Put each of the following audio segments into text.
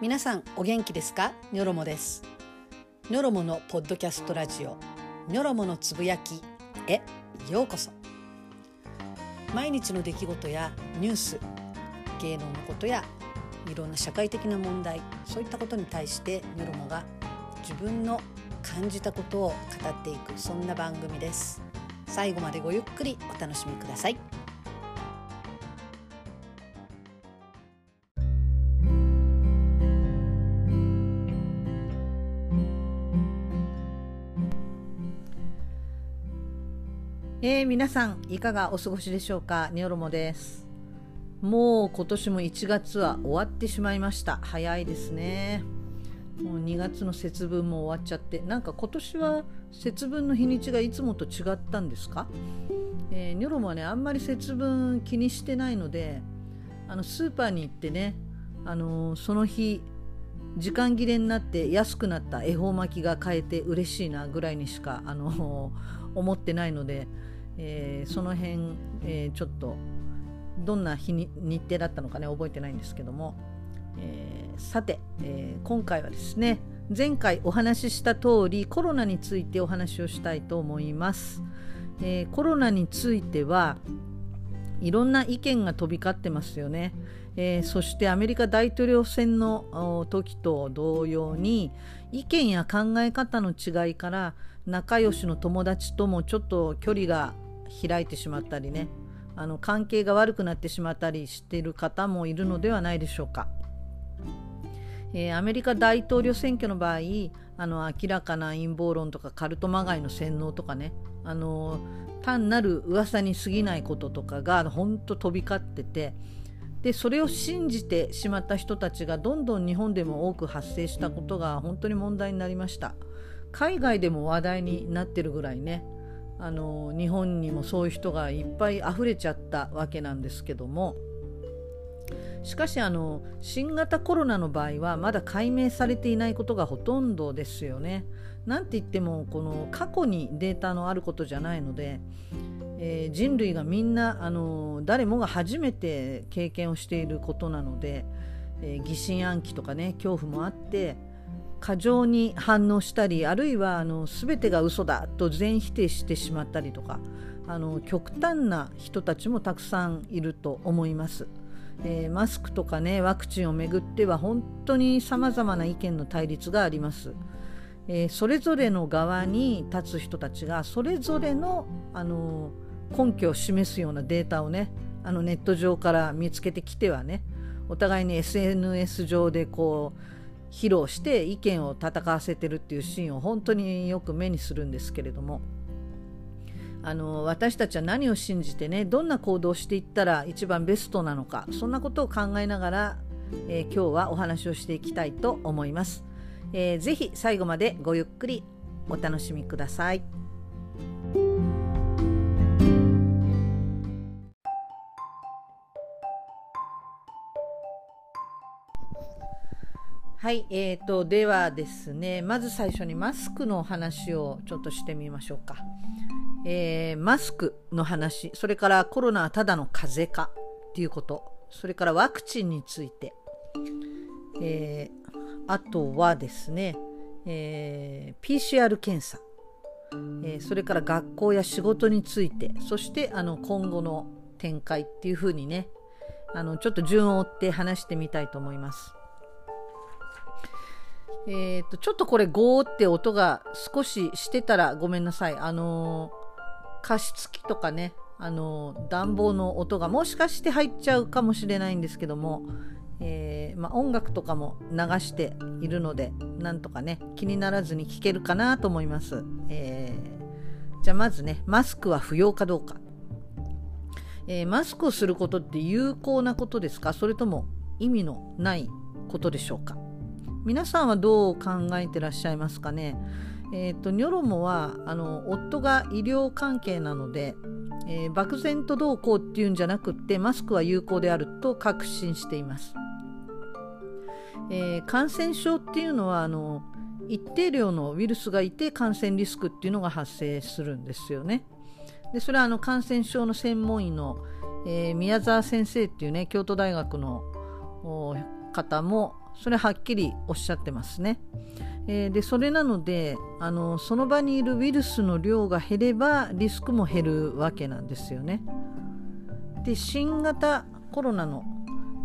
皆さんお元気ですか？ニョロモです。ニョロモのポッドキャストラジオ。ニョロモのつぶやきへようこそ。毎日の出来事やニュース芸能のことやいろんな社会的な問題そういったことに対してニョロモが自分の感じたことを語っていくそんな番組です。最後までごゆっくりお楽しみください。えー、皆さんいかがお過ごしでしょうか？ニョロモです。もう今年も1月は終わってしまいました。早いですね。もう2月の節分も終わっちゃって。なんか今年は節分の日にちがいつもと違ったんですか、えー、ニョロモはねあんまり節分気にしてないのであのスーパーに行ってね、あのー、その日時間切れになって安くなった恵方巻きが買えて嬉しいなぐらいにしか、あのー、思ってないので、えー、その辺、えちょっとどんな日に日程だったのかね覚えてないんですけどもえー、さて、え、今回はですね前回お話しした通りコロナについてお話をしたいと思います、え、コロナについてはいろんな意見が飛び交ってますよね、えそしてアメリカ大統領選の時と同様に意見や考え方の違いから仲良しの友達ともちょっと距離が開いてしまったりね。あの関係が悪くなってしまったりしている方もいるのではないでしょうか。えー、アメリカ大統領選挙の場合あの明らかな陰謀論とかカルトまがいの洗脳とかね。あの単なる噂に過ぎないこととかが本当飛び交ってて。でそれを信じてしまった人たちがどんどん日本でも多く発生したことが本当に問題になりました。海外でも話題になってるぐらいね。あの日本にもそういう人がいっぱい溢れちゃったわけなんですけどもしかしあの新型コロナの場合はまだ解明されていないことがほとんどですよね。なんて言ってもこの過去にデータのあることじゃないので、えー、人類がみんなあの誰もが初めて経験をしていることなので、えー、疑心暗鬼とかね恐怖もあって過剰に反応したりあるいはあの全てが嘘だと全否定してしまったりとかあの極端な人たちもたくさんいると思います。えー、マスクとかねワクチンをめぐっては本当にさまざまな意見の対立があります、えー、それぞれの側に立つ人たちがそれぞれの、あのー、根拠を示すようなデータをねあのネット上から見つけてきてはねお互いに SNS 上でこう披露して意見を戦わせてるっていうシーンを本当によく目にするんですけれども。あの私たちは何を信じてねどんな行動をしていったら一番ベストなのかそんなことを考えながら、えー、今日はお話をしていきたいと思います、えー、ぜひ最後までごゆっくりお楽しみください。はい、えーと、ではですねまず最初にマスクの話をちょっとしてみましょうか。えー、マスクの話それからコロナはただの風邪かっていうことそれからワクチンについて、えー、あとはですね、えー、PCR 検査、えー、それから学校や仕事についてそしてあの今後の展開っていうふうにねあのちょっと順を追って話してみたいと思います。えーと、ちょっとこれゴーって音が少ししてたらごめんなさい。あの加湿器とかねあの暖房の音がもしかして入っちゃうかもしれないんですけども、えー、まあ、音楽とかも流しているのでなんとかね気にならずに聞けるかなと思います、えー、じゃあまずねマスクは不要かどうか、えー、マスクをすることって有効なことですか？それとも意味のないことでしょうか？皆さんはどう考えてらっしゃいますかね？えーと、ニョロモはあの夫が医療関係なので、えー、漠然とどうこうっていうんじゃなくってマスクは有効であると確信しています、えー、感染症っていうのはあの一定量のウイルスがいて感染リスクっていうのが発生するんですよね。でそれはあの感染症の専門医の、えー、宮沢先生っていうね京都大学の方もそれはっきりおっしゃってますね。えー、でそれなのであのその場にいるウイルスの量が減ればリスクも減るわけなんですよね。で新型コロナの、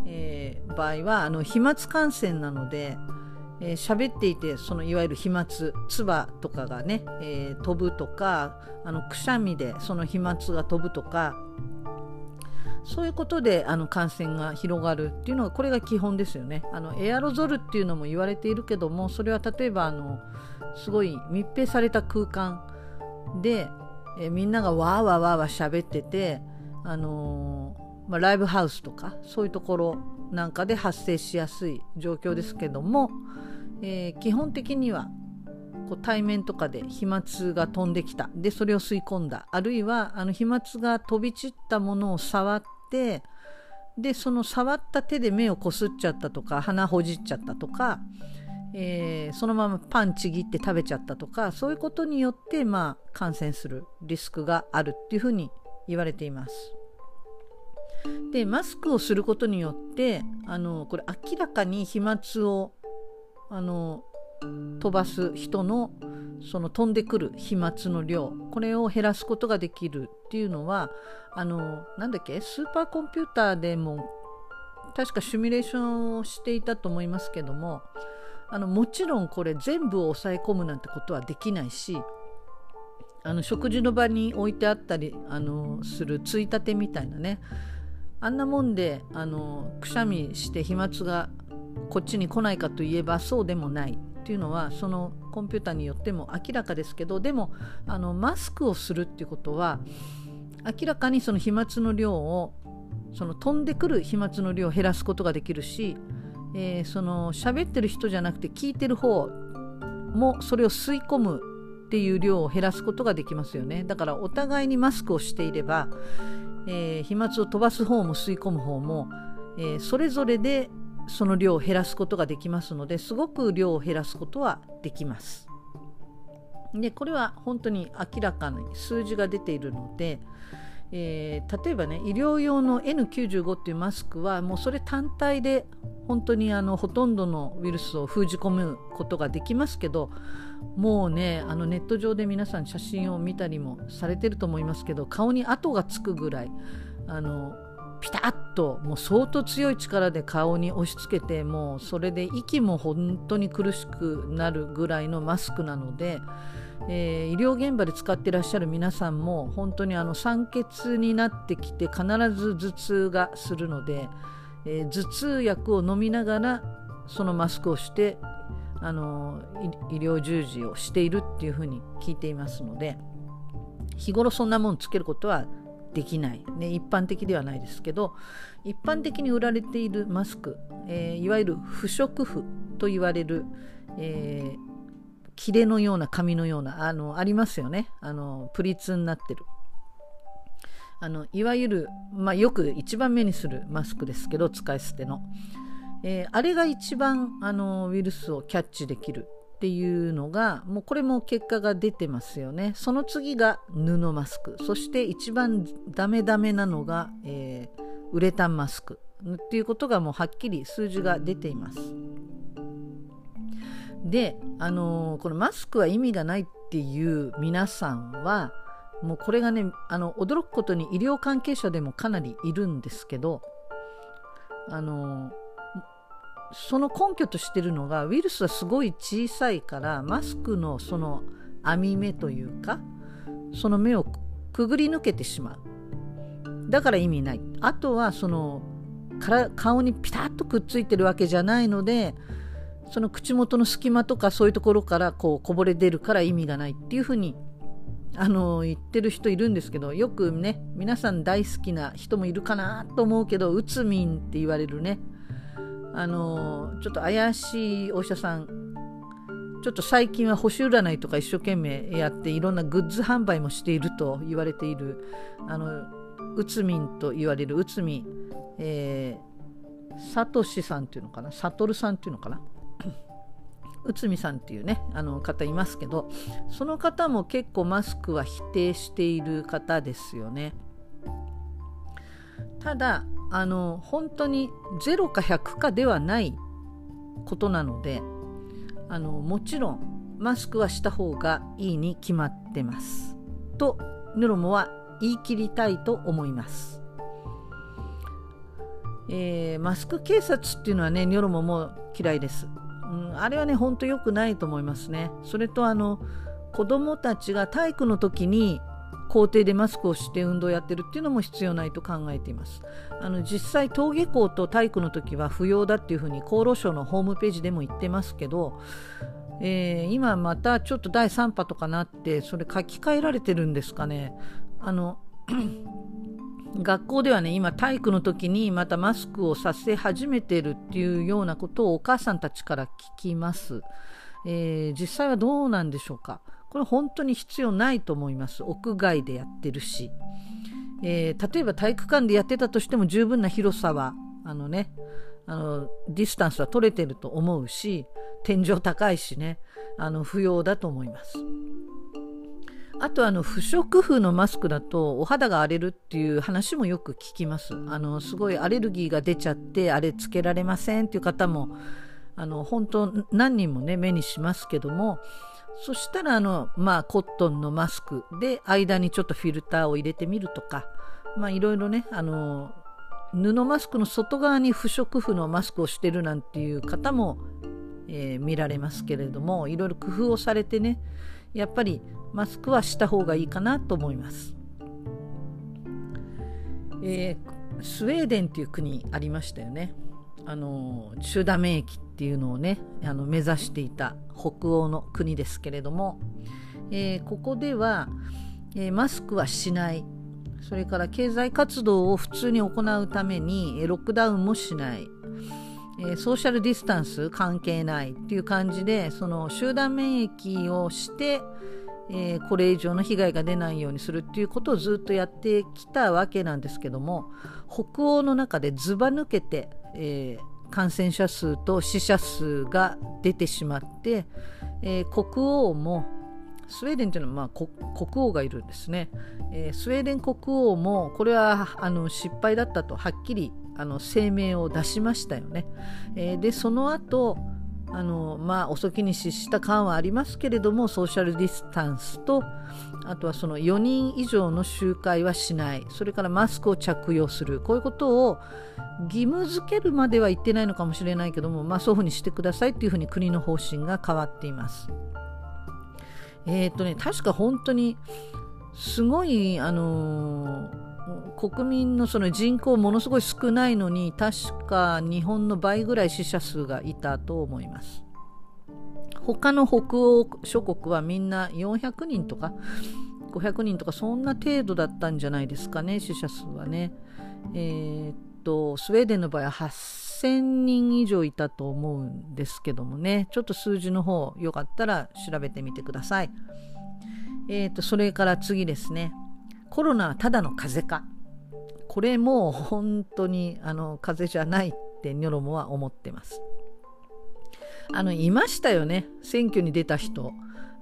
えー、場合はあの飛沫感染なのでえー、喋っていてそのいわゆる飛沫唾とかがね、えー、飛ぶとかあのくしゃみでその飛沫が飛ぶとかそういうことであの感染が広がるっていうのがこれが基本ですよね。あのエアロゾルっていうのも言われているけどもそれは例えばあのすごい密閉された空間で、えみんながわーわーわーわー喋ってて、あのー、まあ、ライブハウスとかそういうところなんかで発生しやすい状況ですけども、えー、基本的にはこう対面とかで飛沫が飛んできた。でそれを吸い込んだ。あるいはあの飛沫が飛び散ったものを触ってでその触った手で目をこすっちゃったとか鼻ほじっちゃったとか、えー、そのままパンちぎって食べちゃったとかそういうことによって、まあ、感染するリスクがあるっていうふうに言われています。でマスクをすることによってあのこれ明らかに飛沫をあの飛ばす人のその飛んでくる飛沫の量これを減らすことができるっていうのはあのなんだっけスーパーコンピューターでも確かシミュレーションをしていたと思いますけどもあのもちろんこれ全部を抑え込むなんてことはできないしあの食事の場に置いてあったりあのするついたてみたいなねあんなもんであのくしゃみして飛沫がこっちに来ないかといえばそうでもない。っていうのはそのコンピューターによっても明らかですけどでもあのマスクをするっていうことは明らかにその飛沫の量をその飛んでくる飛沫の量を減らすことができるし、えー、その喋ってる人じゃなくて聞いてる方もそれを吸い込むっていう量を減らすことができますよね。だからお互いにマスクをしていれば、えー、飛沫を飛ばす方も吸い込む方も、えー、それぞれでその量を減らすことができますのですごく量を減らすことはできます。でこれは本当に明らかに数字が出ているので、えー、例えばね医療用の N95 っていうマスクはもうそれ単体で本当にあのほとんどのウイルスを封じ込むことができますけどもうねあのネット上で皆さん写真を見たりもされてると思いますけど顔に跡がつくぐらいあのピタッともう相当強い力で顔に押し付けてもうそれで息も本当に苦しくなるぐらいのマスクなので、えー、医療現場で使ってらっしゃる皆さんも本当にあの酸欠になってきて必ず頭痛がするので、えー、頭痛薬を飲みながらそのマスクをしてあの医療従事をしているっていうふうに聞いていますので日頃そんなもんつけることはできない、ね、一般的ではないですけど一般的に売られているマスク、えー、いわゆる不織布と言われる、えー、切れのような紙のようなあのありますよね。あのプリツになってる。あのいわゆる、まあ、よく一番目にするマスクですけど使い捨ての、えー、あれが一番あのウイルスをキャッチできる。っていうのがもうこれも結果が出てますよね。その次が布マスク。そして一番ダメダメなのが、えー、ウレタンマスク。っていうことがもうはっきり数字が出ています。であのー、このマスクは意味がないっていう皆さんはもうこれがねあの驚くことに医療関係者でもかなりいるんですけどあのーその根拠としてるのがウイルスはすごい小さいからマスクのその網目というかその目をくぐり抜けてしまう。だから意味ない。あとはそのから顔にピタッとくっついてるわけじゃないのでその口元の隙間とかそういうところからこうこぼれ出るから意味がないっていうふうにあの言ってる人いるんですけどよくね皆さん大好きな人もいるかなと思うけどうつみんって言われるねあのちょっと怪しいお医者さん。ちょっと最近は星占いとか一生懸命やっていろんなグッズ販売もしていると言われているあのうつみんと言われるうつみ、えー、さとしさんっていうのかな？さとるさんっていうのかな？内海さんっていうねあの方いますけどその方も結構マスクは否定している方ですよね。ただあの本当に0か100かではないことなのであのもちろんマスクはした方がいいに決まってます。とヌロモは言い切りたいと思います、えー、マスク警察っていうのはねニョロモも嫌いです、うん、あれはねほんと良くないと思いますね。それとあの子供たちが体育の時に校庭でマスクをして運動をやってるっていうのも必要ないと考えています。あの実際登下校と体育の時は不要だっていうふうに厚労省のホームページでも言ってますけどえー、今またちょっと第3波とかなってそれ書き換えられてるんですかね。あの 学校ではね今体育の時にまたマスクをさせ始めてるっていうようなことをお母さんたちから聞きます、えー、実際はどうなんでしょうか。これ本当に必要ないと思います。屋外でやってるし、えー、例えば体育館でやってたとしても十分な広さはあのねあのディスタンスは取れてると思うし天井高いしねあの不要だと思います。あとあの不織布のマスクだとお肌が荒れるっていう話もよく聞きます。あのすごいアレルギーが出ちゃってあれつけられませんっていう方もあの本当何人もね目にしますけどもそしたらあのまあコットンのマスクで間にちょっとフィルターを入れてみるとかまあいろいろねあの布マスクの外側に不織布のマスクをしてるなんていう方もえー、見られますけれどもいろいろ工夫をされてねやっぱりマスクはした方がいいかなと思います。えー、スウェーデンっていう国ありましたよね。あの集団免疫っっていうのをねあの目指していた北欧の国ですけれども、えー、ここでは、えー、マスクはしない。それから経済活動を普通に行うためにロックダウンもしない。えー、ソーシャルディスタンス関係ない。っていう感じでその集団免疫をして、えー、これ以上の被害が出ないようにする。っていうことをずっとやってきたわけなんですけども北欧の中でずば抜けて、えー、感染者数と死者数が出てしまって、え国王もスウェーデンというのはまあ国王がいるんですね、えスウェーデン国王もこれはあの失敗だったとはっきりあの声明を出しましたよね。えー、でその後あのまあ遅きに失した感はありますけれどもソーシャルディスタンスとあとはその4人以上の集会はしないそれからマスクを着用するこういうことを義務付けるまでは言ってないのかもしれないけども、まあ、そういうふうにしてくださいっていうふうに国の方針が変わっています。えっ、とね確か本当にすごいあのー国民のその人口ものすごい少ないのに確か日本の倍ぐらい死者数がいたと思います。他の北欧諸国はみんな400人とか500人とかそんな程度だったんじゃないですかね死者数はね。えー、っとスウェーデンの場合は8000人以上いたと思うんですけどもね。ちょっと数字の方よかったら調べてみてください。えー、っとそれから次ですね。コロナはただの風邪か。これも本当にあの風邪じゃないってニョロモは思ってます。あのいましたよね。選挙に出た人。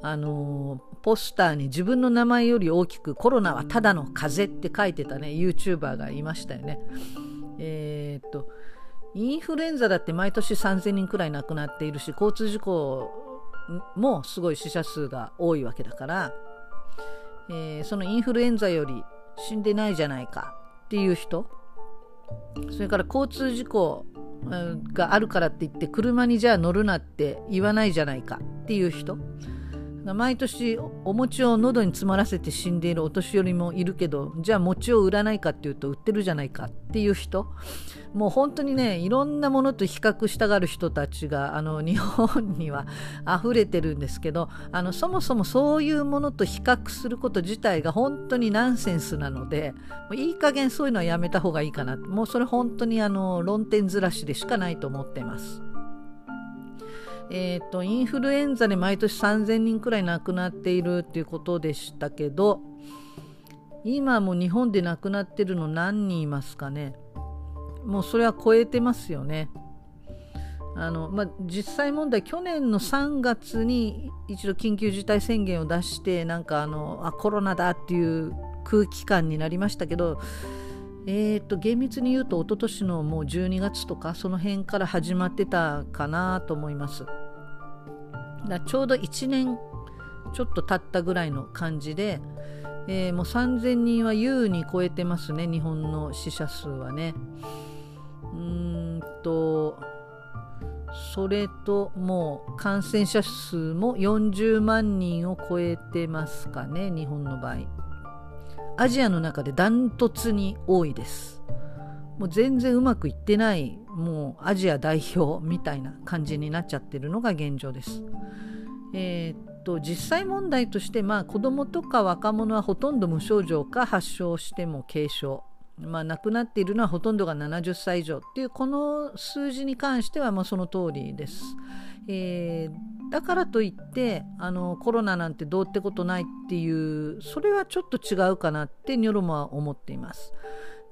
あのポスターに自分の名前より大きく「コロナはただの風邪」って書いてたね。YouTuber がいましたよね。えー、っとインフルエンザだって毎年3000人くらい亡くなっているし交通事故もすごい死者数が多いわけだからえー、そのインフルエンザより死んでないじゃないかっていう人それから交通事故があるからって言って車にじゃあ乗るなって言わないじゃないかっていう人毎年お餅を喉に詰まらせて死んでいるお年寄りもいるけどじゃあ餅を売らないかっていうと売ってるじゃないかっていう人。もう本当にねいろんなものと比較したがる人たちがあの日本には溢れてるんですけどあのそもそもそういうものと比較すること自体が本当にナンセンスなのでもういい加減そういうのはやめた方がいいかな。もうそれ本当にあの論点ずらしでしかないと思ってます。えーと、インフルエンザで毎年3000人くらい亡くなっているっていうことでしたけど今も日本で亡くなってるの何人いますかね？もうそれは超えてますよね。あのまあ、実際問題、去年の3月に一度緊急事態宣言を出してなんかあのあコロナだっていう空気感になりましたけどえーと、厳密に言うと一昨年のもう12月とかその辺から始まってたかなと思います。だちょうど1年ちょっと経ったぐらいの感じで、えー、もう3000人は優に超えてますね日本の死者数はね。うんとそれともう感染者数も40万人を超えてますかね日本の場合。アジアの中でダントツに多いです。もう全然うまくいってないもうアジア代表みたいな感じになっちゃってるのが現状です。えー、っと実際問題としてまあ子どもとか若者はほとんど無症状か発症しても軽症。まあ、亡くなっているのはほとんどが70歳以上っていうこの数字に関してはまあその通りです。えー、だからといってあのコロナなんてどうってことないっていうそれはちょっと違うかなってニョロモは思っています。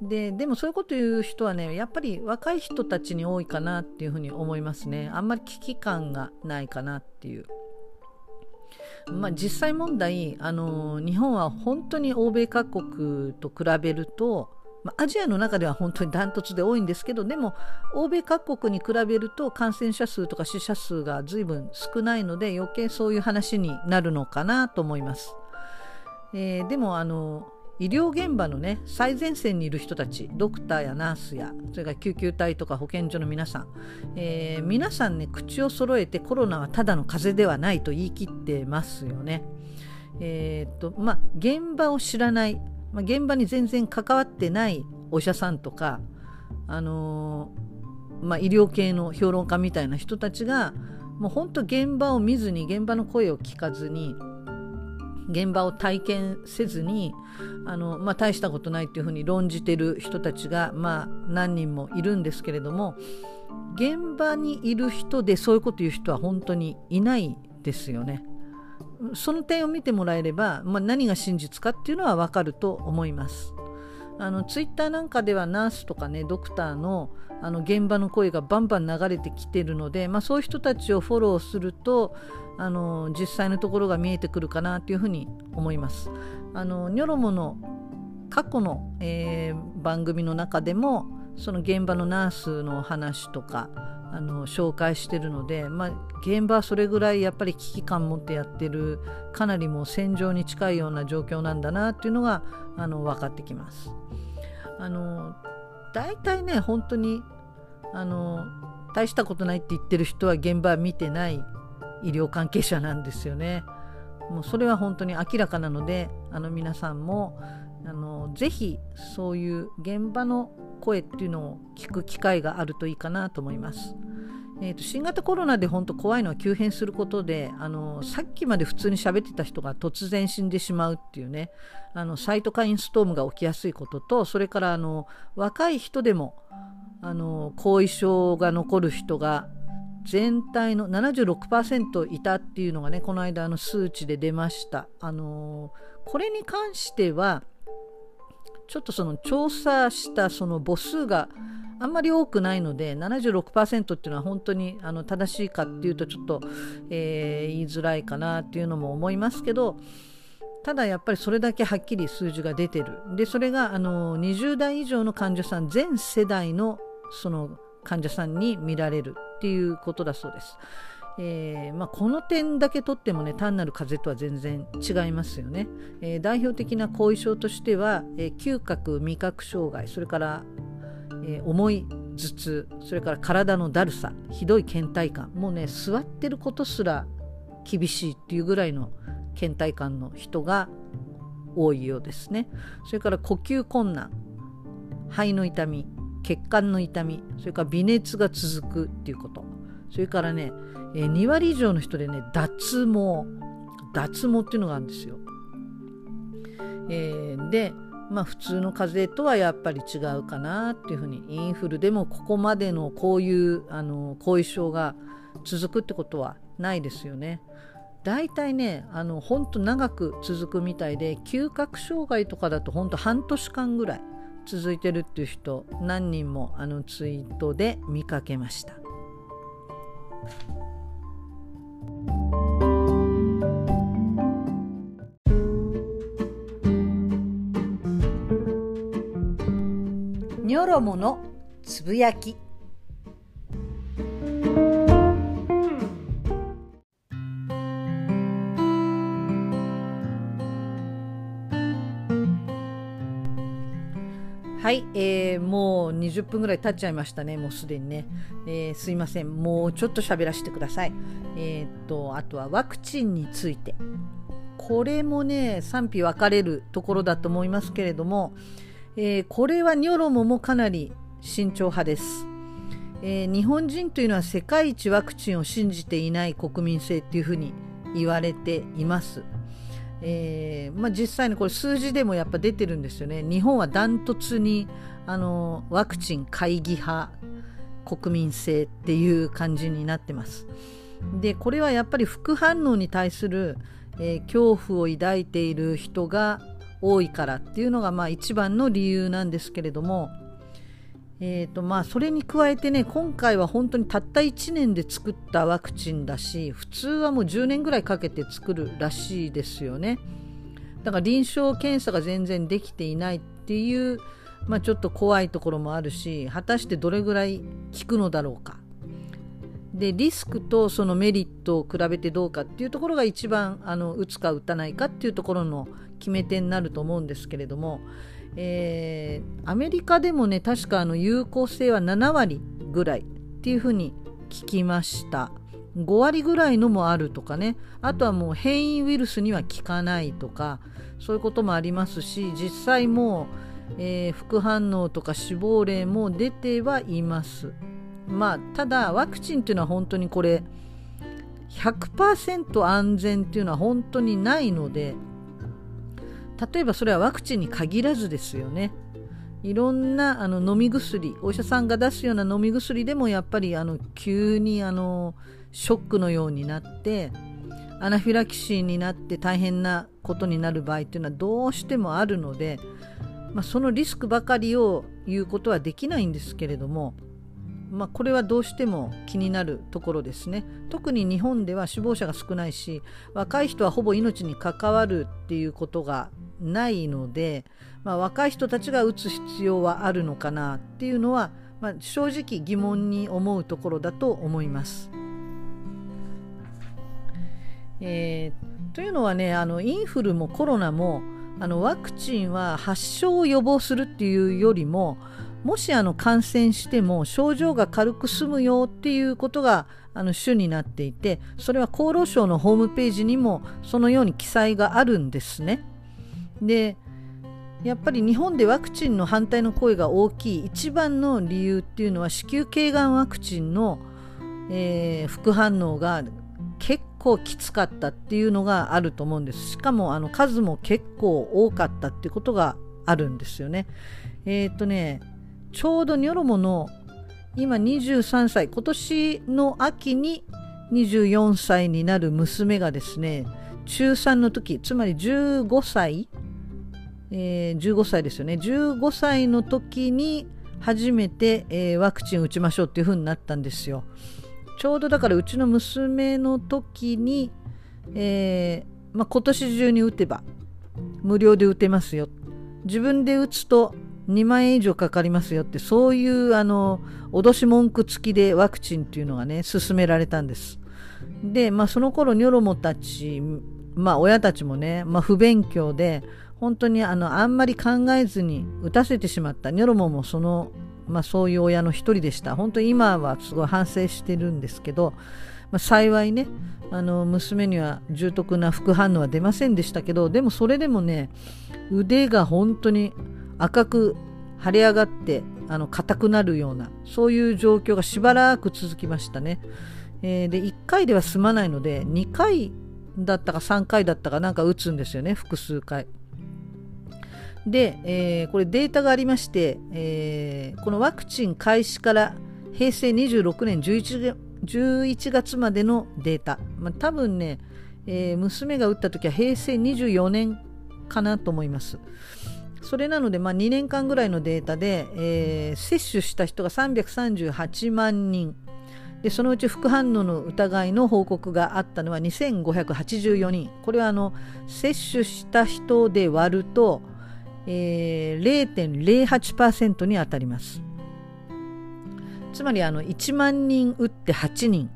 ででもそういうこと言う人はねやっぱり若い人たちに多いかなっていうふうに思いますねあんまり危機感がないかなっていう。まあ、実際問題あの日本は本当に欧米各国と比べるとまあ、アジアの中では本当にダントツで多いんですけどでも欧米各国に比べると感染者数とか死者数が随分少ないので余計そういう話になるのかなと思います。えー、でもあの医療現場のね最前線にいる人たちドクターやナースやそれから救急隊とか保健所の皆さん、えー、皆さんね口を揃えてコロナはただの風邪ではないと言い切ってますよね。えー、っとまあ現場を知らないまあ、現場に全然関わってないお医者さんとか、あのー、まあ、医療系の評論家みたいな人たちがもう本当現場を見ずに現場の声を聞かずに現場を体験せずにあの、まあ、大したことないっていうふうに論じてる人たちが、まあ、何人もいるんですけれども現場にいる人でそういうこと言う人は本当にいないですよね。その点を見てもらえれば、まあ、何が真実かっていうのは分かると思います。あのツイッターなんかではナースとかねドクターのあの現場の声がバンバン流れてきてるので、まあ、そういう人たちをフォローするとあの実際のところが見えてくるかなというふうに思います。あのニョロモの過去の、えー、番組の中でもその現場のナースの話とかあの紹介してるので、まあ、現場はそれぐらいやっぱり危機感持ってやってるかなりもう戦場に近いような状況なんだなっていうのがあの分かってきます。あの大体ね本当にあの大したことないって言ってる人は現場見てない医療関係者なんですよね。もうそれは本当に明らかなのであの皆さんもあのぜひそういう現場の声っていうのを聞く機会があるといいかなと思います。えーと、新型コロナで本当怖いのは急変することであのさっきまで普通に喋ってた人が突然死んでしまうっていうねあのサイトカインストームが起きやすいこととそれからあの若い人でもあの後遺症が残る人が全体の76%いたっていうのがねこの間の数値で出ましたあのこれに関してはちょっとその調査したその母数があんまり多くないので76%っていうのは本当にあの正しいかっていうとちょっと、えー、言いづらいかなっていうのも思いますけどただやっぱりそれだけはっきり数字が出てるでそれがあの20代以上の患者さん全世代のその患者さんに見られるっていうことだそうです。えーまあ、この点だけとってもね単なる風邪とは全然違いますよね、えー、代表的な後遺症としては、えー、嗅覚味覚障害それから、えー、重い頭痛それから体のだるさひどい倦怠感もうね座ってることすら厳しいっていうぐらいの倦怠感の人が多いようですね。それから呼吸困難肺の痛み血管の痛みそれから微熱が続くっていうこと。それからねえー、2割以上の人でね脱毛脱毛っていうのがあるんですよ。えー、でまあ普通の風邪とはやっぱり違うかなっていうふうにインフルでもここまでのこういうあの後遺症が続くってことはないですよね。大体ねあの本当長く続くみたいで嗅覚障害とかだと本当半年間ぐらい続いてるっていう人何人もあのツイートで見かけました。ニョロモのつぶやき。はい、え、20分ぐらい経っちゃいましたね、もうすでにね、えー、すいません、もうちょっと喋らせてください。えー、っと、あとはワクチンについて。これもね、賛否分かれるところだと思いますけれども、えー、これはニョロモもかなり慎重派です。えー、日本人というのは世界一ワクチンを信じていない国民性っていうふうに言われています。えー、まあ、実際にこれ数字でもやっぱ出てるんですよね。日本はダントツにあのワクチン懐疑派国民性っていう感じになってます。でこれはやっぱり副反応に対する、えー、恐怖を抱いている人が多いからっていうのがまあ一番の理由なんですけれども、えーとまあ、それに加えてね今回は本当にたった1年で作ったワクチンだし普通はもう10年ぐらいかけて作るらしいですよねだから臨床検査が全然できていないっていう、まあ、ちょっと怖いところもあるし果たしてどれぐらい効くのだろうか。でリスクとそのメリットを比べてどうかっていうところが一番あの打つか打たないかっていうところの決め手になると思うんですけれどもえー、アメリカでもね確かあの有効性は7割ぐらいっていうふうに聞きました。5割ぐらいのもあるとかね。あとはもう変異ウイルスには効かないとかそういうこともありますし実際もう、えー、副反応とか死亡例も出てはいますまあただワクチンっていうのは本当にこれ100%安全っていうのは本当にないので例えばそれはワクチンに限らずですよね。いろんなあの飲み薬お医者さんが出すような飲み薬でもやっぱりあの急にあのショックのようになってアナフィラキシーになって大変なことになる場合っていうのはどうしてもあるので、まあ、そのリスクばかりを言うことはできないんですけれども、まあ、これはどうしても気になるところですね特に日本では死亡者が少ないし若い人はほぼ命に関わるっていうことがないので、まあ、若い人たちが打つ必要はあるのかなっていうのは、まあ、正直疑問に思うところだと思います。えー、というのはねあのインフルもコロナもあのワクチンは発症を予防するっていうよりももしあの感染しても症状が軽く済むよっていうことがあの主になっていてそれは厚労省のホームページにもそのように記載があるんですね。でやっぱり日本でワクチンの反対の声が大きい一番の理由っていうのは子宮頸がんワクチンの、えー、副反応が結構きつかったっていうのがあると思うんです。しかもあの数も結構多かったっていうことがあるんですよね。えっ、とねちょうどニョロモの今23歳今年の秋に24歳になる娘がですね中3の時つまり15歳えー、15歳ですよね。15歳の時に初めて、えー、ワクチン打ちましょうっていう風になったんですよ。ちょうどだからうちの娘の時に、えーまあ、今年中に打てば無料で打てますよ。自分で打つと2万円以上かかりますよってそういうあの脅し文句付きでワクチンっていうのがね勧められたんです。で、まあ、その頃ニョロモたちまあ親たちもね、まあ、不勉強で本当にあのあんまり考えずに打たせてしまった。ニョロモもその、まあ、そういう親の一人でした本当に今はすごい反省してるんですけど、まあ、幸いねあの娘には重篤な副反応は出ませんでしたけどでもそれでもね腕が本当に赤く腫れ上がってあの硬くなるようなそういう状況がしばらく続きましたね。えー、で1回では済まないので2回だったか3回だったかなんか打つんですよね複数回。で、えー、これデータがありまして、えー、このワクチン開始から平成26年 11, 11月までのデータ、まあ、多分ね、えー、娘が打った時は平成24年かなと思います。それなので、まあ、2年間ぐらいのデータで、えー、接種した人が338万人。でそのうち副反応の疑いの報告があったのは2584人。これはあの接種した人で割るとえー、0.08%に当たります。つまりあの1万人打って8人、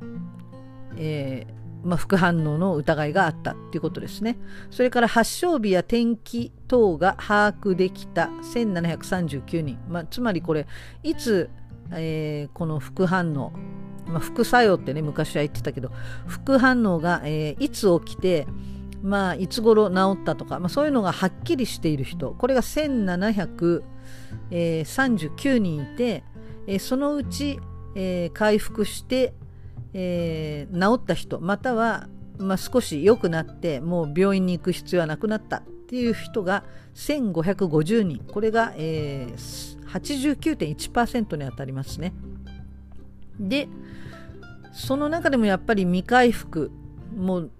えーまあ、副反応の疑いがあったということですね。それから発症日や天気等が把握できた1739人、まあ、つまりこれいつ、えー、この副反応まあ、副作用ってね昔は言ってたけど副反応が、えー、いつ起きてまあ、いつ頃治ったとか、まあ、そういうのがはっきりしている人これが1739人いて、え、そのうち、えー、回復して、えー、治った人または、まあ、少し良くなってもう病院に行く必要はなくなったっていう人が1550人これが、えー、89.1%に当たりますね。でその中でもやっぱり未回復もう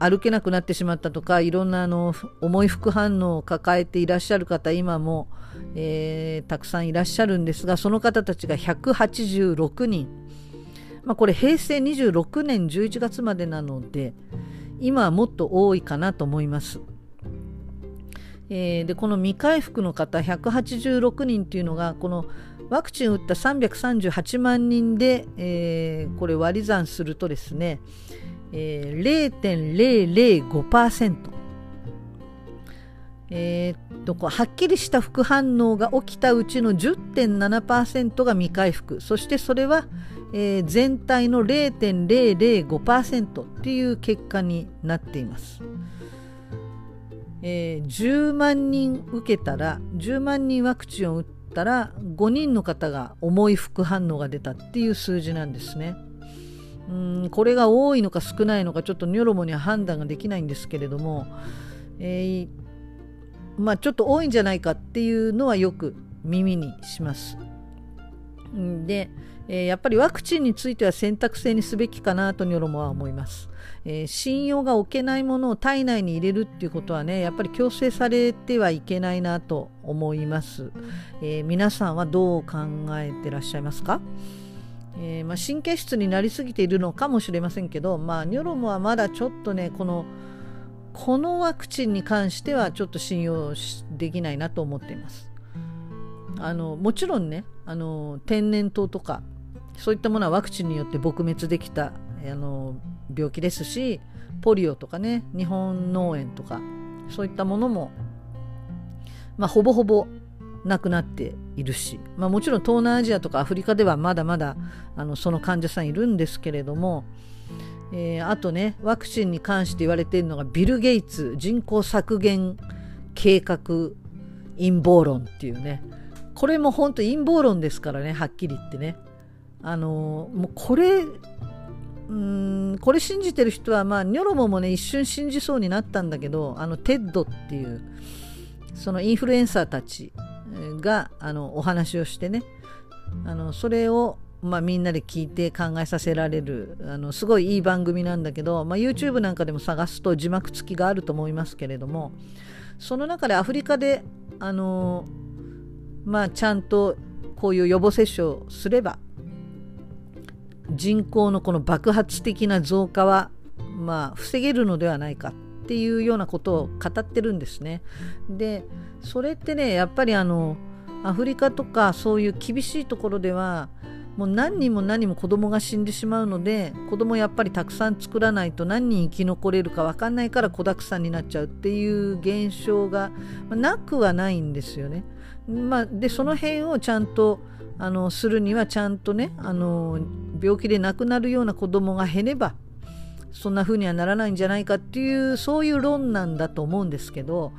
歩けなくなってしまったとかいろんなあの重い副反応を抱えていらっしゃる方今も、えー、たくさんいらっしゃるんですがその方たちが186人、まあ、これ平成26年11月までなので今はもっと多いかなと思います。でこの未回復の方186人っていうのがこのワクチン打った338万人で、えー、これ割り算するとですね、えー、0.005%、えー、とはっきりした副反応が起きたうちの10.7%が未回復そしてそれは、えー、全体の0.005%っていう結果になっています。えー、10万人受けたら10万人ワクチンを打ったら5人の方が重い副反応が出たっていう数字なんですね。うんこれが多いのか少ないのかちょっとニョロモには判断ができないんですけれども、えー、まあ、ちょっと多いんじゃないかっていうのはよく耳にします。で、えー、やっぱりワクチンについては選択制にすべきかなとニョロモは思います。えー、信用が置けないものを体内に入れるっていうことはねやっぱり強制されてはいけないなと思います。え皆さんはどう考えてらっしゃいますか？えー、まあ、神経質になりすぎているのかもしれませんけど、まあ、ニョロモはまだちょっとねこのこのワクチンに関してはちょっと信用できないなと思っています。あのもちろんねあの天然痘とかそういったものはワクチンによって撲滅できたあの病気ですしポリオとかね日本脳炎とかそういったものも、まあ、ほぼほぼなくなっているし、まあ、もちろん東南アジアとかアフリカではまだまだあのその患者さんいるんですけれども、えー、あとねワクチンに関して言われているのがビル・ゲイツ人口削減計画陰謀論っていうね。これも本当陰謀論ですからねはっきり言ってね。あの、もうこれうんこれ信じてる人はまあニョロモもね一瞬信じそうになったんだけどあの TED っていうそのインフルエンサーたちがあのお話をしてね。あのそれを、まあ、みんなで聞いて考えさせられるあのすごいいい番組なんだけど、まあ、YouTube なんかでも探すと字幕付きがあると思いますけれどもその中でアフリカであの、まあ、ちゃんとこういう予防接種をすれば人口のこの爆発的な増加は、まあ、防げるのではないか。っていうようなことを語ってるんですね。でそれってねやっぱりあのアフリカとかそういう厳しいところではもう何人も何も子供が死んでしまうので子供やっぱりたくさん作らないと何人生き残れるか分かんないから子だくさんになっちゃうっていう現象がなくはないんですよね。まあ、でその辺をちゃんとあのするにはちゃんとねあの病気で亡くなるような子供が減ればそんな風にはならないんじゃないかっていうそういう論なんだと思うんですけど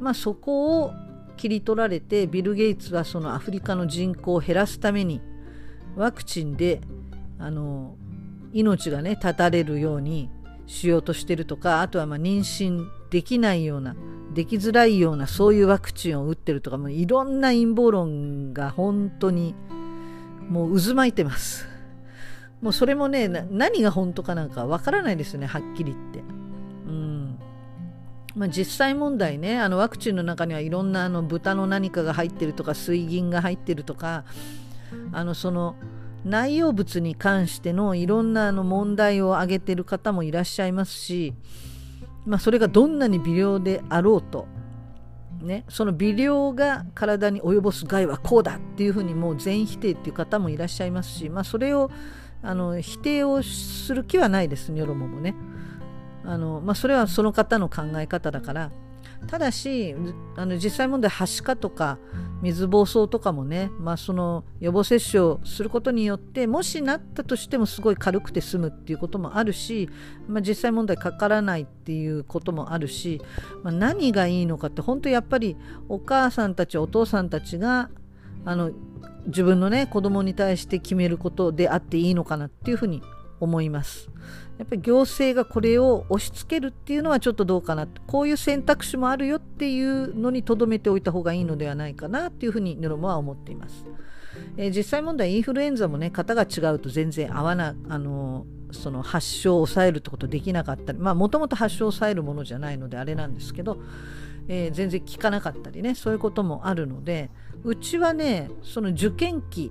まあ、そこを切り取られてビル・ゲイツはそのアフリカの人口を減らすためにワクチンであの命がね絶たれるようにしようとしてるとかあとはま妊娠できないようなできづらいようなそういうワクチンを打ってるとかもういろんな陰謀論が本当にもう渦巻いてます。もうそれもね何が本当かなんかわからないですよねはっきり言って。うん。まあ、実際問題ねあのワクチンの中にはいろんなあの豚の何かが入ってるとか水銀が入ってるとかあのその内容物に関してのいろんなあの問題を挙げてる方もいらっしゃいますし、まあ、それがどんなに微量であろうとね、その微量が体に及ぼす害はこうだっていうふうにもう全否定っていう方もいらっしゃいますし、まあ、それをあの否定をする気はないですニョロモもね。あの、まあ、それはその方の考え方だから。ただしあの実際問題はしかとか水疱瘡とかもね、まあ、その予防接種をすることによってもしなったとしてもすごい軽くて済むっていうこともあるし、まあ、実際問題かからないっていうこともあるし、まあ、何がいいのかって本当やっぱりお母さんたちお父さんたちがあの自分のね子供に対して決めることであっていいのかなっていうふうに思います。やっぱり行政がこれを押し付けるっていうのはちょっとどうかなこういう選択肢もあるよっていうのにとどめておいた方がいいのではないかなっていうふうにヌロモは思っています。えー、実際問題インフルエンザもね型が違うと全然合わなあのその発症を抑えるってことできなかったりまあもともと発症を抑えるものじゃないのであれなんですけど、えー、全然効かなかったりねそういうこともあるのでうちはねその受験期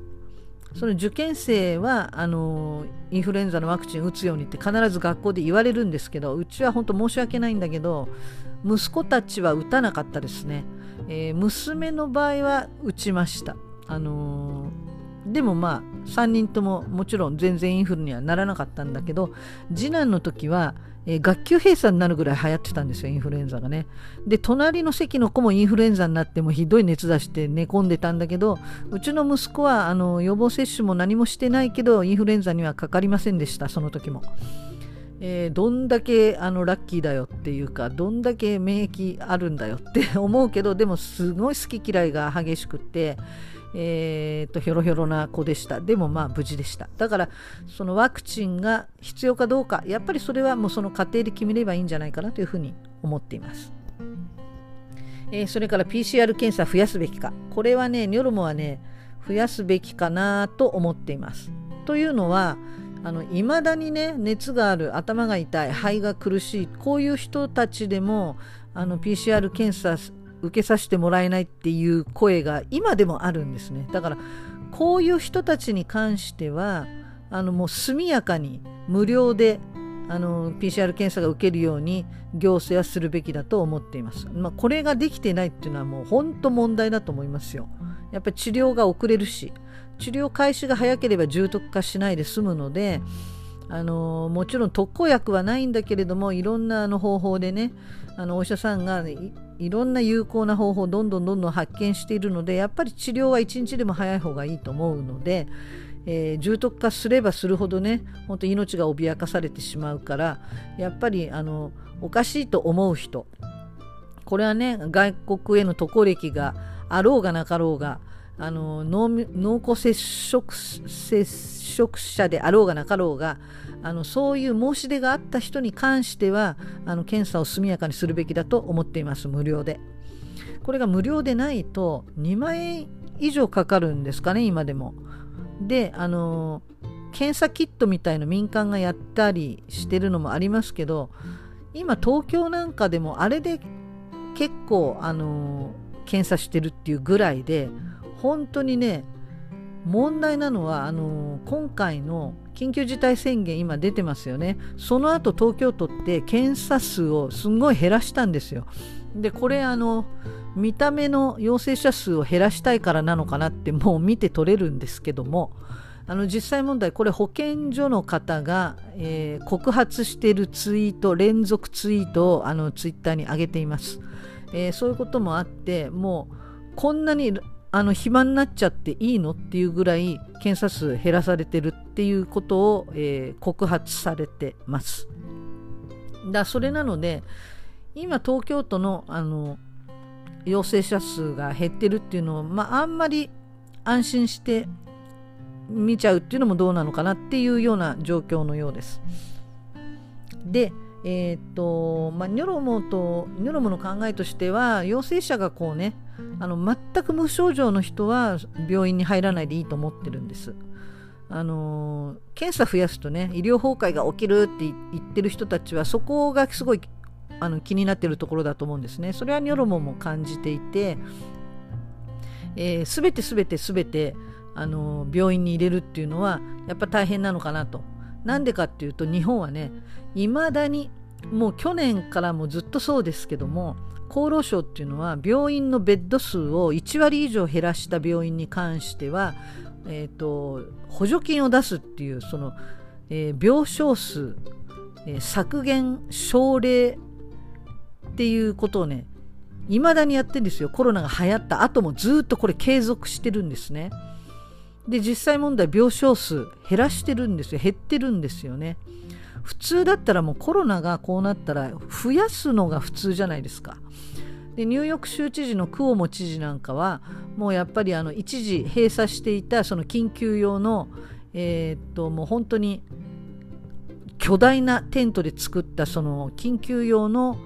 その受験生はあのインフルエンザのワクチン打つようにって必ず学校で言われるんですけどうちは本当申し訳ないんだけど息子たちは打たなかったですね、えー、娘の場合は打ちました。あのー、でもまあ3人とももちろん全然インフルにはならなかったんだけど次男の時はえー、学級閉鎖になるぐらい流行ってたんですよ、インフルエンザがね。で、隣の席の子もインフルエンザになってもひどい熱出して寝込んでたんだけど、うちの息子はあの予防接種も何もしてないけど、インフルエンザにはかかりませんでした、その時も。えー、どんだけあのラッキーだよっていうかどんだけ免疫あるんだよって思うけどでもすごい好き嫌いが激しくってえー、とひょろひょろな子でした。でもまあ無事でした。だからそのワクチンが必要かどうかやっぱりそれはもうその過程で決めればいいんじゃないかなというふうに思っています、えー、それから PCR 検査増やすべきか。これはねニョロモはね増やすべきかなと思っています。というのはいまだにね熱がある頭が痛い肺が苦しいこういう人たちでもあの PCR 検査受けさせてもらえないっていう声が今でもあるんですねだからこういう人たちに関してはあのもう速やかに無料であの PCR 検査が受けるように行政はするべきだと思っています。まあ、これができてないっていうのはもう本当問題だと思いますよ。やっぱり治療が遅れるし治療開始が早ければ重篤化しないで済むのであのもちろん特効薬はないんだけれどもいろんなあの方法でねあのお医者さんがいろんな有効な方法をどんどんどんどん発見しているのでやっぱり治療は1日でも早い方がいいと思うので、えー、重篤化すればするほどね本当命が脅かされてしまうからやっぱりあのおかしいと思う人これはね外国への渡航歴があろうがなかろうがあの濃厚接触接触者であろうがなかろうがあのそういう申し出があった人に関してはあの検査を速やかにするべきだと思っています無料で。これが無料でないと2万円以上かかるんですかね今でも。であの検査キットみたいの民間がやったりしてるのもありますけど今東京なんかでもあれで結構あの検査してるっていうぐらいで本当にね問題なのはあの今回の緊急事態宣言今出てますよね。その後東京都って検査数をすんごい減らしたんですよ。でこれあの見た目の陽性者数を減らしたいからなのかなってもう見て取れるんですけどもあの実際問題これ保健所の方が、えー、告発しているツイート連続ツイートをあのツイッターに上げています、えー、そういうこともあってもうこんなにあの暇になっちゃっていいのっていうぐらい検査数減らされてるっていうことを、えー、告発されてます。だそれなので今東京都のあの陽性者数が減ってるっていうのを、まあ、あんまり安心して見ちゃうっていうのもどうなのかなっていうような状況のようです。で、えー、っとまあ、ニョロモとニョロモの考えとしては陽性者がこうねあの全く無症状の人は病院に入らないでいいと思ってるんです。あの検査増やすとね医療崩壊が起きるって言ってる人たちはそこがすごいあの気になってるところだと思うんですね。それはニョロモンも感じていて、えー、全て全て全てあの病院に入れるっていうのはやっぱ大変なのかなと。なんでかっていうと日本はねいまだにもう去年からもずっとそうですけども厚労省っていうのは病院のベッド数を1割以上減らした病院に関しては、えーと、補助金を出すっていうその、えー、病床数、えー、削減奨励っていうことをねいまだにやってるんですよ。コロナが流行った後もずっとこれ継続してるんですね。で実際問題病床数減らしてるんですよ。減ってるんですよね。普通だったらもうコロナがこうなったら増やすのが普通じゃないですか。でニューヨーク州知事のクオモ知事なんかはもうやっぱりあの一時閉鎖していたその緊急用のえー、っともう本当に巨大なテントで作ったその緊急用の、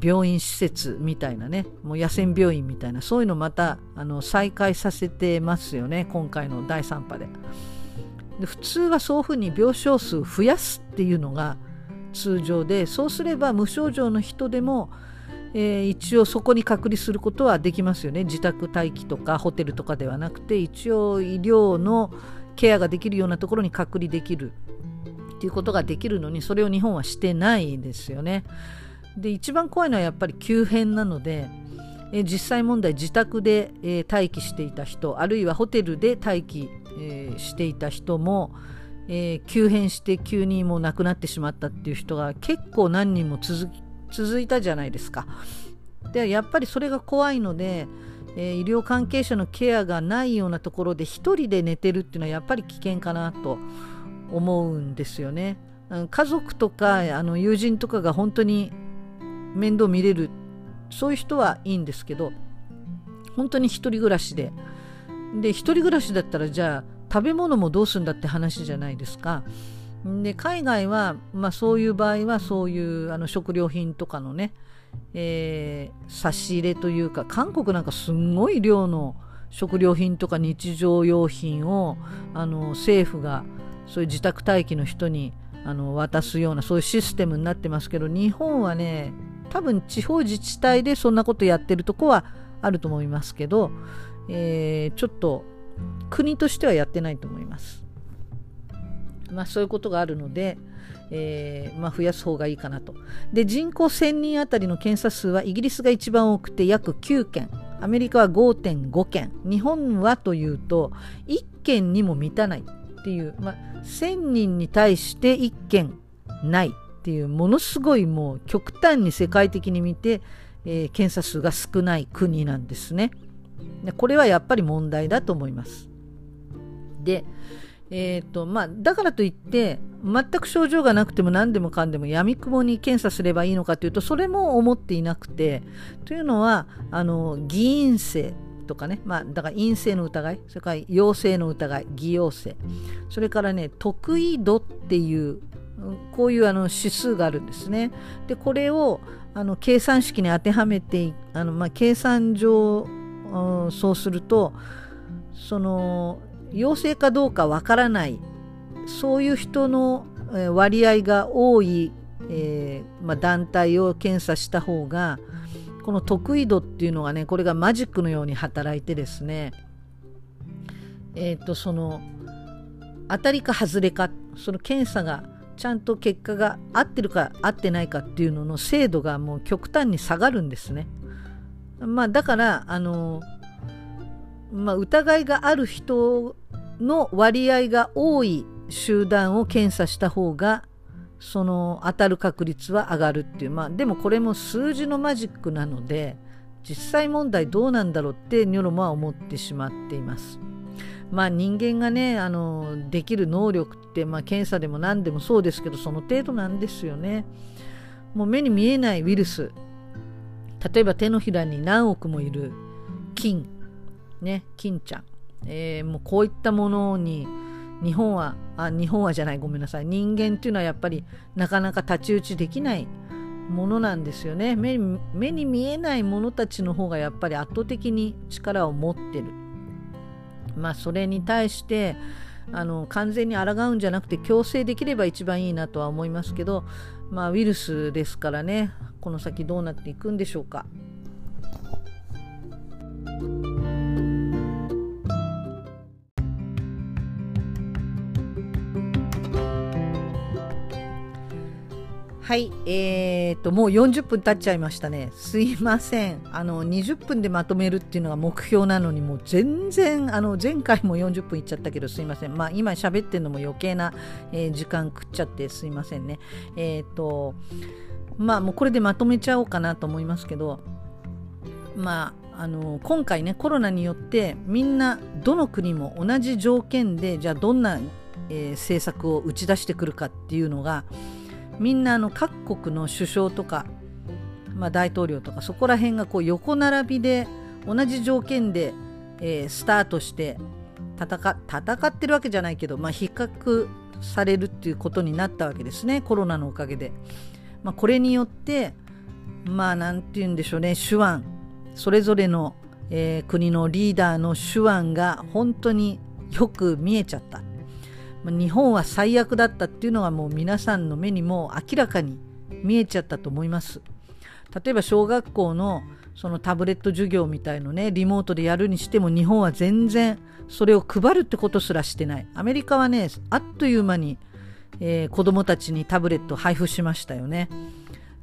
病院施設みたいなねもう野戦病院みたいなそういうのまたあの再開させてますよね今回の第3波で。で普通はそういうふうに病床数増やすっていうのが通常でそうすれば無症状の人でも、えー、一応そこに隔離することはできますよね自宅待機とかホテルとかではなくて一応医療のケアができるようなところに隔離できるっていうことができるのにそれを日本はしてないですよね。で一番怖いのはやっぱり急変なので、え実際問題自宅で、えー、待機していた人あるいはホテルで待機、えー、していた人も、えー、急変して急にもう亡くなってしまったっていう人が結構何人も続続いたじゃないですか。でやっぱりそれが怖いので、え医療関係者のケアがないようなところで1人で寝てるっていうのはやっぱり危険かなと思うんですよね。家族とかあの友人とかが本当に面倒見れるそういう人はいいんですけど本当に一人暮らしでで一人暮らしだったらじゃあ食べ物もどうするんだって話じゃないですか。で海外は、まあ、そういう場合はそういうあの食料品とかのね、えー、差し入れというか韓国なんかすんごい量の食料品とか日常用品をあの政府がそういう自宅待機の人にあの渡すようなそういうシステムになってますけど日本はね多分地方自治体でそんなことやってるとこはあると思いますけど、えー、ちょっと国としてはやってないと思います。まあそういうことがあるので、えー、まあ、増やす方がいいかなと。で人口1000人あたりの検査数はイギリスが一番多くて約9件アメリカは5.5件日本はというと1件にも満たないっていう、まあ、1000人に対して1件ないっていうものすごいもう極端に世界的に見て、えー、検査数が少ない国なんですね。これはやっぱり問題だと思います。で、えーとまあ、だからといって全く症状がなくても何でもかんでもやみくもに検査すればいいのかというとそれも思っていなくてというのはあの偽陰性とかね、まあ、だから陰性の疑いそれから陽性の疑い偽陽性それからね得意度っていうこういうあの指数があるんですね。でこれをあの計算式に当てはめてあの、まあ、計算上そうするとその陽性かどうかわからないそういう人の割合が多い、えー、まあ、団体を検査した方がこの得意度っていうのがねこれがマジックのように働いてですねえっ、ー、とその当たりか外れかその検査がちゃんと結果が合ってるか合ってないかっていうのの精度がもう極端に下がるんですね。まあ、だからあの、まあ、疑いがある人の割合が多い集団を検査した方がその当たる確率は上がるっていうまあでもこれも数字のマジックなので実際問題どうなんだろうってニョロモは思ってしまっています。まあ、人間がねあのできる能力って、まあ、検査でも何でもそうですけどその程度なんですよね。もう目に見えないウイルス例えば手のひらに何億もいる菌ね菌ちゃん、えー、もうこういったものに日本はあ日本はじゃないごめんなさい。人間っていうのはやっぱりなかなか太刀打ちできないものなんですよね。目目に見えないものたちの方がやっぱり圧倒的に力を持ってる。まあ、それに対してあの完全に抗うんじゃなくて強制できれば一番いいなとは思いますけど、まあ、ウイルスですからね。この先どうなっていくんでしょうか。はい、えー、と、もう40分経っちゃいましたね。すいません。あの、20分でまとめるっていうのが目標なのに、もう全然、あの、前回も40分いっちゃったけど、すいません。まあ、今喋ってるのも余計な、えー、時間食っちゃってすいませんね。えっ、と、まあ、もうこれでまとめちゃおうかなと思いますけど、まあ、あの今回ねコロナによってみんなどの国も同じ条件でじゃあどんな、えー、政策を打ち出してくるかっていうのがみんなあの各国の首相とか、まあ、大統領とかそこら辺がこう横並びで同じ条件で、えー、スタートして戦戦ってるわけじゃないけど、まあ、比較されるっていうことになったわけですね。コロナのおかげで。まあ、これによってまあ何て言うんでしょうね。手腕。それぞれの、えー、国のリーダーの手腕が本当によく見えちゃった。日本は最悪だったっていうのがもう皆さんの目にも明らかに見えちゃったと思います。例えば小学校のそのタブレット授業みたいのねリモートでやるにしても日本は全然それを配るってことすらしてない。アメリカはねあっという間に、えー、子どもたちにタブレット配布しましたよね。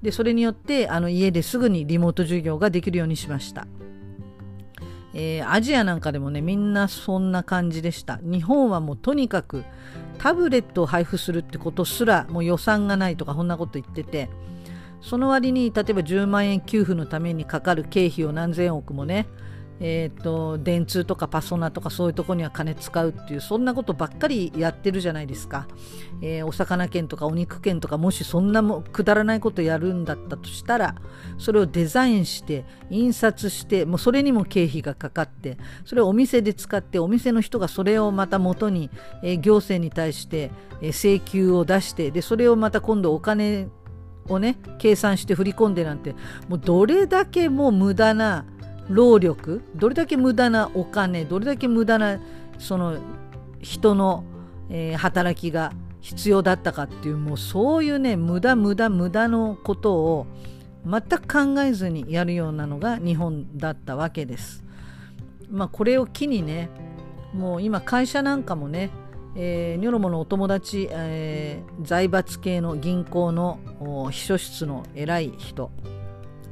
でそれによってあの家ですぐにリモート授業ができるようにしました。えー、アジアなんかでもねみんなそんな感じでした。日本はもうとにかくタブレットを配布するってことすらもう予算がないとかそんなこと言っててその割に例えば10万円給付のためにかかる経費を何千億もねえーと、電通とかパソナとかそういうとこには金使うっていうそんなことばっかりやってるじゃないですか、えー、お魚券とかお肉券とかもしそんなもくだらないことやるんだったとしたらそれをデザインして印刷してもうそれにも経費がかかってそれをお店で使ってお店の人がそれをまた元に、えー、行政に対して、えー、請求を出してでそれをまた今度お金をね計算して振り込んでなんてもうどれだけもう無駄な労力どれだけ無駄なお金どれだけ無駄なその人の、えー、働きが必要だったかっていうもうそういうね無駄無駄無駄のことを全く考えずにやるようなのが日本だったわけです。まあこれを機にねもう今会社なんかもね、えー、ニョロモのお友達、えー、財閥系の銀行の秘書室の偉い人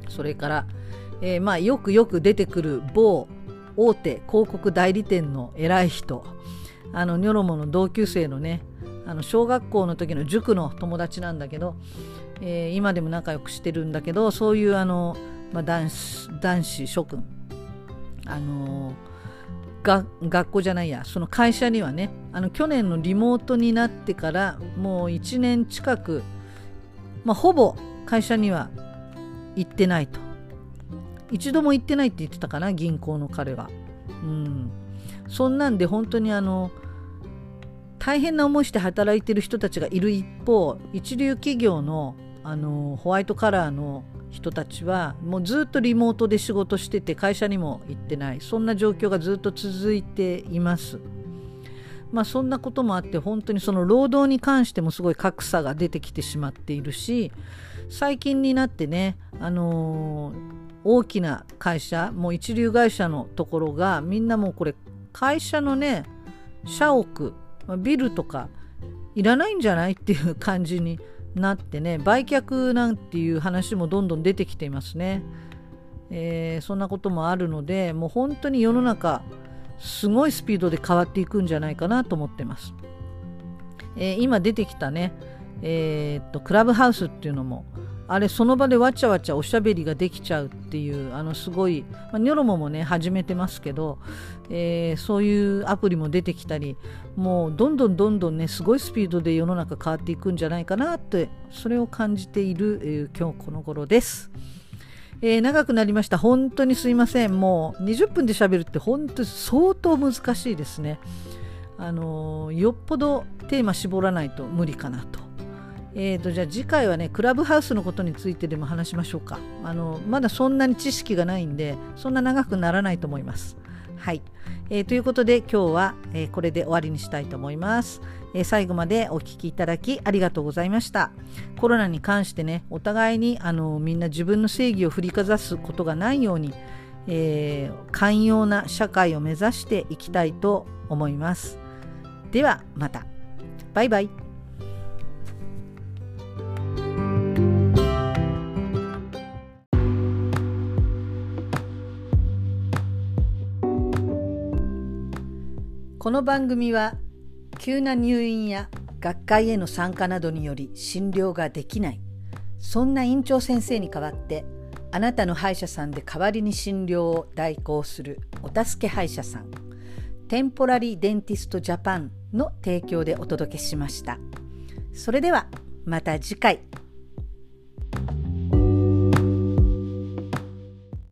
それからえー、まあよくよく出てくる某大手広告代理店の偉い人。あのニョロモの同級生のねあの小学校の時の塾の友達なんだけど、えー、今でも仲良くしてるんだけどそういうあの、まあ、男子男子諸君。あのが学校じゃないや。その会社にはねあの去年のリモートになってからもう1年近く、まあ、ほぼ会社には行ってないと。一度も行ってないって言ってたかな銀行の彼はうん。そんなんで本当にあの大変な思いして働いてる人たちがいる一方一流企業のあのホワイトカラーの人たちはもうずっとリモートで仕事してて会社にも行ってない。そんな状況がずっと続いています。まあそんなこともあって本当にその労働に関してもすごい格差が出てきてしまっているし最近になってね、あのー、大きな会社もう一流会社のところがみんなもうこれ会社のね社屋ビルとかいらないんじゃないっていう感じになってね売却なんていう話もどんどん出てきていますね、えー、そんなこともあるのでもう本当に世の中すごいスピードで変わっていくんじゃないかなと思ってます、えー、今出てきたねえー、っとクラブハウスっていうのもあれその場でわちゃわちゃおしゃべりができちゃうっていうあのすごい、まあ、ニョロモもね始めてますけど、えー、そういうアプリも出てきたりもうどんどんどんどんねすごいスピードで世の中変わっていくんじゃないかなってそれを感じている、えー、今日この頃です。えー、長くなりました。本当にすいません。もう20分で喋るって本当相当難しいですね。あの、よっぽどテーマ絞らないと無理かなとえーと、じゃあ次回はねクラブハウスのことについてでも話しましょうか。あのまだそんなに知識がないんでそんな長くならないと思います。はい、えー、ということで今日は、えー、これで終わりにしたいと思います、えー、最後までお聞きいただきありがとうございました。コロナに関してねお互いにあのみんな自分の正義を振りかざすことがないように、え寛容な社会を目指していきたいと思います。ではまた。バイバイ。この番組は急な入院や学会への参加などにより診療ができない。そんな院長先生に代わってあなたの歯医者さんで代わりに診療を代行するお助け歯医者さん。テンポラリーデンティストジャパンの提供でお届けしました。それではまた次回。